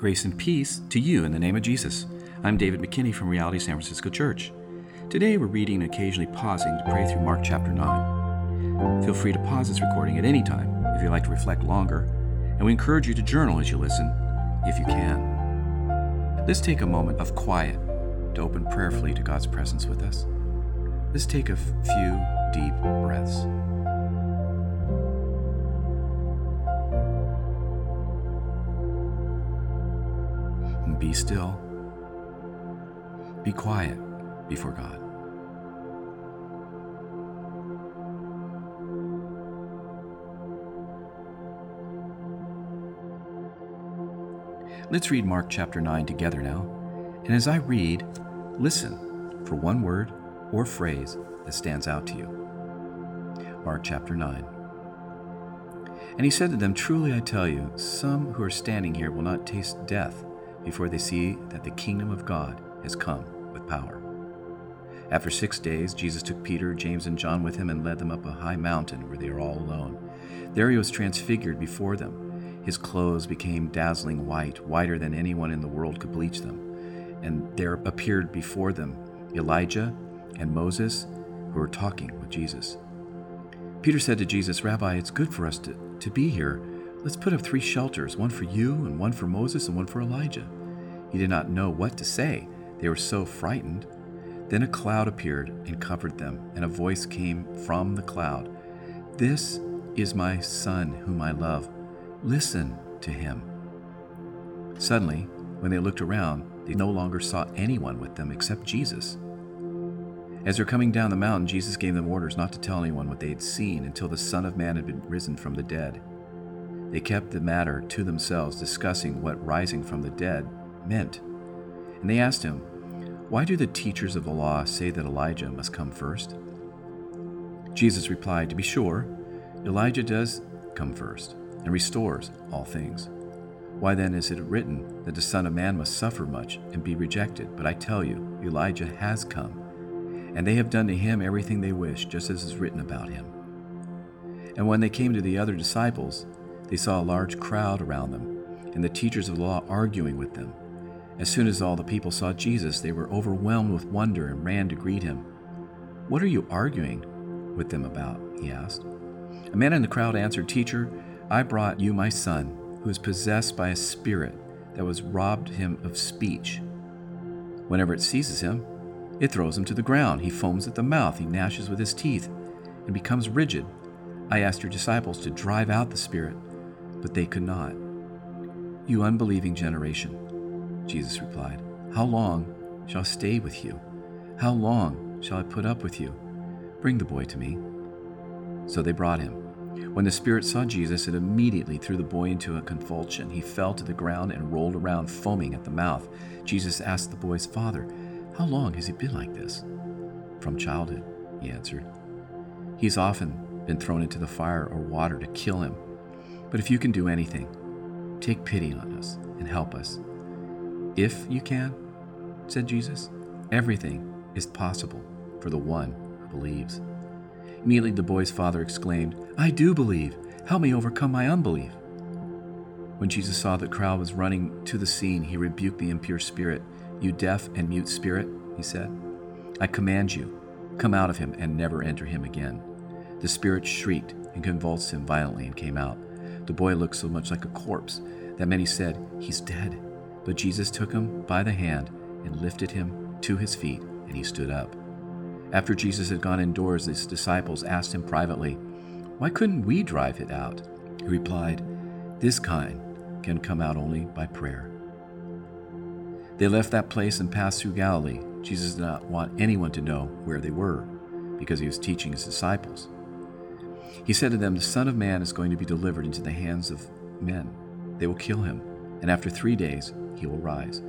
Grace and peace to you in the name of Jesus. I'm David McKinney from Reality San Francisco Church. Today we're reading and occasionally pausing to pray through Mark chapter 9. Feel free to pause this recording at any time if you'd like to reflect longer, and we encourage you to journal as you listen if you can. Let's take a moment of quiet to open prayerfully to God's presence with us. Let's take a few deep breaths. Be still. Be quiet before God. Let's read Mark chapter 9 together now. And as I read, listen for one word or phrase that stands out to you. Mark chapter 9. And he said to them, Truly I tell you, some who are standing here will not taste death before they see that the kingdom of God has come with power. After six days, Jesus took Peter, James, and John with him and led them up a high mountain where they were all alone. There he was transfigured before them. His clothes became dazzling white, whiter than anyone in the world could bleach them. And there appeared before them Elijah and Moses, who were talking with Jesus. Peter said to Jesus, Rabbi, it's good for us to, to be here. Let's put up three shelters one for you, and one for Moses, and one for Elijah. He did not know what to say. They were so frightened. Then a cloud appeared and covered them, and a voice came from the cloud This is my Son, whom I love. Listen to him. Suddenly, when they looked around, they no longer saw anyone with them except Jesus. As they were coming down the mountain, Jesus gave them orders not to tell anyone what they had seen until the Son of Man had been risen from the dead. They kept the matter to themselves, discussing what rising from the dead meant. And they asked him, Why do the teachers of the law say that Elijah must come first? Jesus replied, To be sure, Elijah does come first and restores all things. Why then is it written that the Son of Man must suffer much and be rejected? But I tell you, Elijah has come, and they have done to him everything they wish, just as is written about him. And when they came to the other disciples, they saw a large crowd around them, and the teachers of the law arguing with them. As soon as all the people saw Jesus, they were overwhelmed with wonder and ran to greet him. What are you arguing with them about? he asked. A man in the crowd answered, Teacher, I brought you my son, who is possessed by a spirit that was robbed him of speech. Whenever it seizes him, it throws him to the ground. He foams at the mouth, he gnashes with his teeth, and becomes rigid. I asked your disciples to drive out the spirit but they could not. You unbelieving generation, Jesus replied, How long shall I stay with you? How long shall I put up with you? Bring the boy to me. So they brought him. When the spirit saw Jesus, it immediately threw the boy into a convulsion. He fell to the ground and rolled around, foaming at the mouth. Jesus asked the boy's father, How long has he been like this? From childhood, he answered. He's often been thrown into the fire or water to kill him. But if you can do anything, take pity on us and help us. If you can, said Jesus, everything is possible for the one who believes. Immediately the boy's father exclaimed, I do believe. Help me overcome my unbelief. When Jesus saw the crowd was running to the scene, he rebuked the impure spirit. You deaf and mute spirit, he said, I command you, come out of him and never enter him again. The spirit shrieked and convulsed him violently and came out. The boy looked so much like a corpse that many said, He's dead. But Jesus took him by the hand and lifted him to his feet, and he stood up. After Jesus had gone indoors, his disciples asked him privately, Why couldn't we drive it out? He replied, This kind can come out only by prayer. They left that place and passed through Galilee. Jesus did not want anyone to know where they were, because he was teaching his disciples. He said to them, The Son of Man is going to be delivered into the hands of men. They will kill him, and after three days he will rise.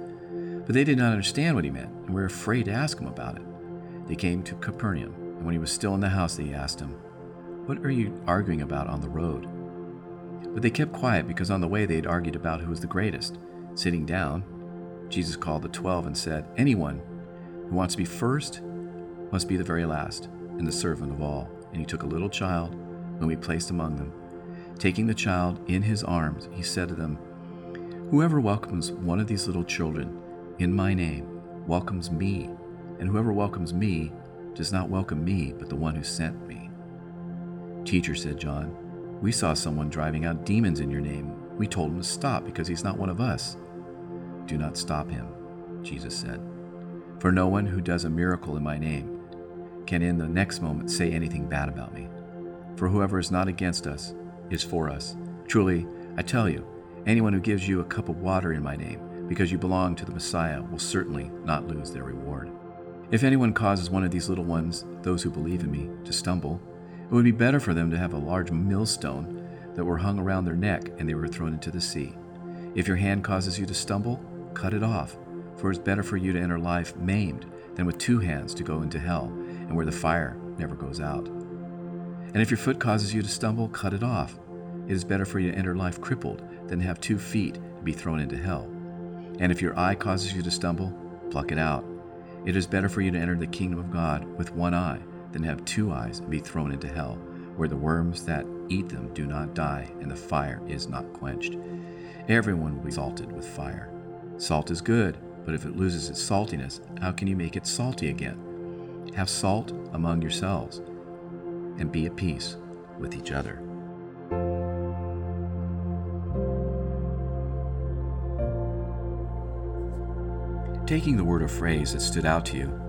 But they did not understand what he meant, and were afraid to ask him about it. They came to Capernaum, and when he was still in the house, they asked him, What are you arguing about on the road? But they kept quiet because on the way they had argued about who was the greatest. Sitting down, Jesus called the twelve and said, Anyone who wants to be first must be the very last and the servant of all. And he took a little child whom he placed among them. Taking the child in his arms, he said to them, Whoever welcomes one of these little children in my name welcomes me, and whoever welcomes me does not welcome me, but the one who sent me. Teacher, said John, we saw someone driving out demons in your name. We told him to stop because he's not one of us. Do not stop him, Jesus said. For no one who does a miracle in my name can in the next moment say anything bad about me. For whoever is not against us is for us. Truly, I tell you, anyone who gives you a cup of water in my name, because you belong to the Messiah, will certainly not lose their reward. If anyone causes one of these little ones, those who believe in me, to stumble, it would be better for them to have a large millstone that were hung around their neck and they were thrown into the sea. If your hand causes you to stumble, cut it off, for it is better for you to enter life maimed than with two hands to go into hell, and where the fire never goes out. And if your foot causes you to stumble, cut it off. It is better for you to enter life crippled than to have two feet to be thrown into hell. And if your eye causes you to stumble, pluck it out. It is better for you to enter the kingdom of God with one eye than to have two eyes and be thrown into hell, where the worms that eat them do not die and the fire is not quenched. Everyone will be salted with fire. Salt is good, but if it loses its saltiness, how can you make it salty again? Have salt among yourselves and be at peace with each other. Taking the word or phrase that stood out to you,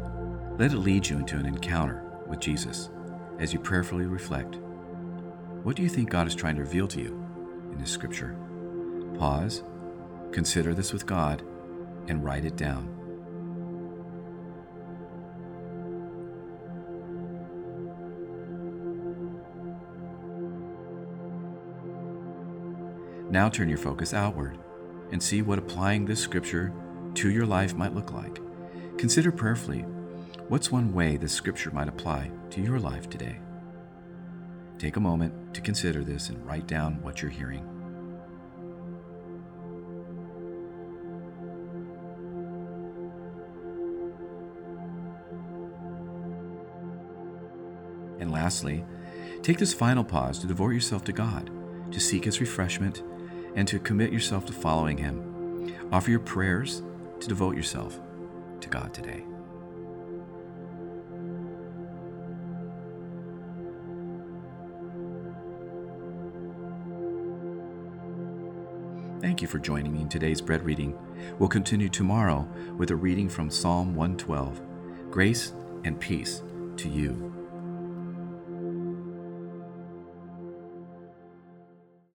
let it lead you into an encounter with Jesus as you prayerfully reflect. What do you think God is trying to reveal to you in this scripture? Pause, consider this with God, and write it down. Now turn your focus outward and see what applying this scripture to your life might look like. Consider prayerfully what's one way this scripture might apply to your life today. Take a moment to consider this and write down what you're hearing. And lastly, take this final pause to devote yourself to God, to seek His refreshment, and to commit yourself to following Him. Offer your prayers to devote yourself to God today. Thank you for joining me in today's bread reading. We'll continue tomorrow with a reading from Psalm 112. Grace and peace to you